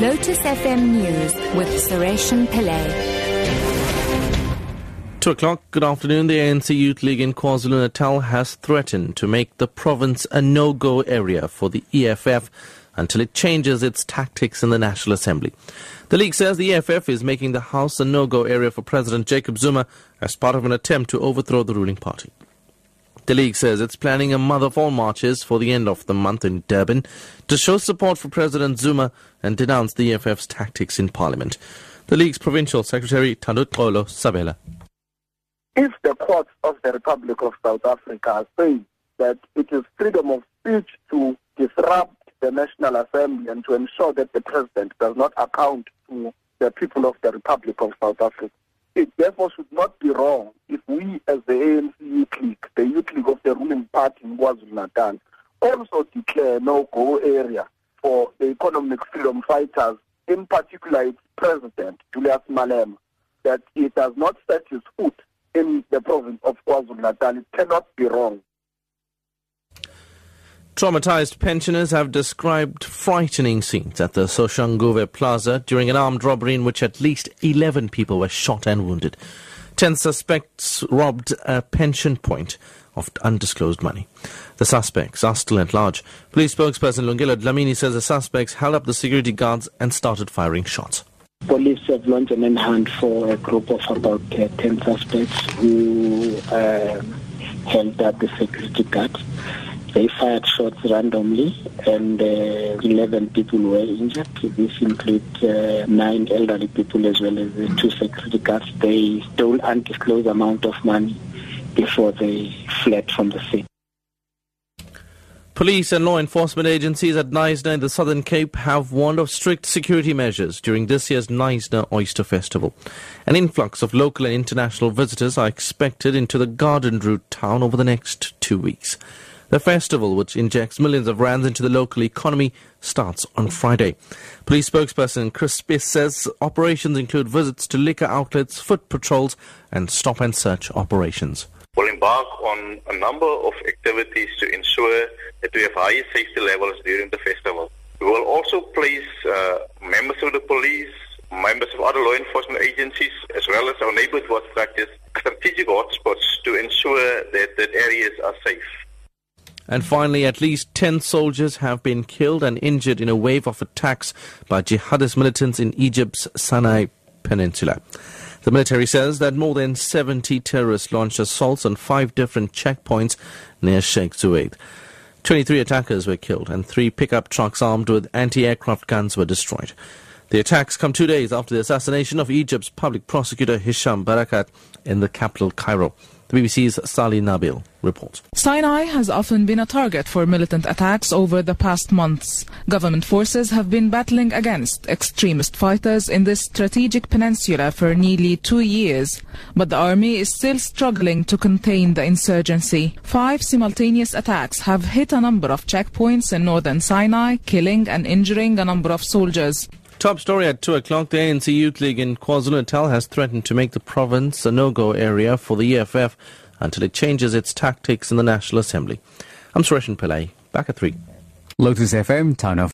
Lotus FM News with Sureshan Pillay. Two o'clock, good afternoon. The ANC Youth League in KwaZulu Natal has threatened to make the province a no go area for the EFF until it changes its tactics in the National Assembly. The league says the EFF is making the House a no go area for President Jacob Zuma as part of an attempt to overthrow the ruling party. The league says it's planning a month of all marches for the end of the month in Durban to show support for President Zuma and denounce the EFF's tactics in Parliament. The league's provincial secretary Thanduxolo Sabela. If the courts of the Republic of South Africa say that it is freedom of speech to disrupt the National Assembly and to ensure that the president does not account to the people of the Republic of South Africa, it therefore should not be wrong if we as the ANC Youth League, the Youth League of the ruling party in KwaZulu-Natal, also declare no-go area for the economic freedom fighters, in particular its president, Julius Malema, that he does not set his foot in the province of KwaZulu-Natal. It cannot be wrong. Traumatized pensioners have described frightening scenes at the Soshanguve Plaza during an armed robbery in which at least 11 people were shot and wounded. Ten suspects robbed a pension point of undisclosed money. The suspects are still at large. Police spokesperson Lungelo Dlamini says the suspects held up the security guards and started firing shots. Police have launched an manhunt for a group of about uh, 10 suspects who uh, held up the security guards. They fired shots randomly, and uh, 11 people were injured. This includes uh, nine elderly people as well as two security guards. They stole undisclosed amount of money before they fled from the scene. Police and law enforcement agencies at Knysna in the Southern Cape have warned of strict security measures during this year's Knysna Oyster Festival. An influx of local and international visitors are expected into the Garden Route town over the next two weeks. The festival, which injects millions of rands into the local economy, starts on Friday. Police spokesperson Chris Spies says operations include visits to liquor outlets, foot patrols, and stop and search operations. We'll embark on a number of activities to ensure that we have higher safety levels during the festival. We will also place uh, members of the police, members of other law enforcement agencies, as well as our neighborhood watch structures, strategic hotspots to ensure that, that areas are safe. And finally, at least 10 soldiers have been killed and injured in a wave of attacks by jihadist militants in Egypt's Sinai Peninsula. The military says that more than 70 terrorists launched assaults on five different checkpoints near Sheikh Zuweid. 23 attackers were killed and three pickup trucks armed with anti-aircraft guns were destroyed. The attacks come two days after the assassination of Egypt's public prosecutor Hisham Barakat in the capital Cairo. The BBC's Sally Nabil reports. Sinai has often been a target for militant attacks over the past months. Government forces have been battling against extremist fighters in this strategic peninsula for nearly two years, but the army is still struggling to contain the insurgency. Five simultaneous attacks have hit a number of checkpoints in northern Sinai, killing and injuring a number of soldiers. Top story at 2 o'clock. The ANC Youth League in KwaZulu-Natal has threatened to make the province a no-go area for the EFF until it changes its tactics in the National Assembly. I'm Sureshan Pillay. Back at 3. Lotus FM, Town of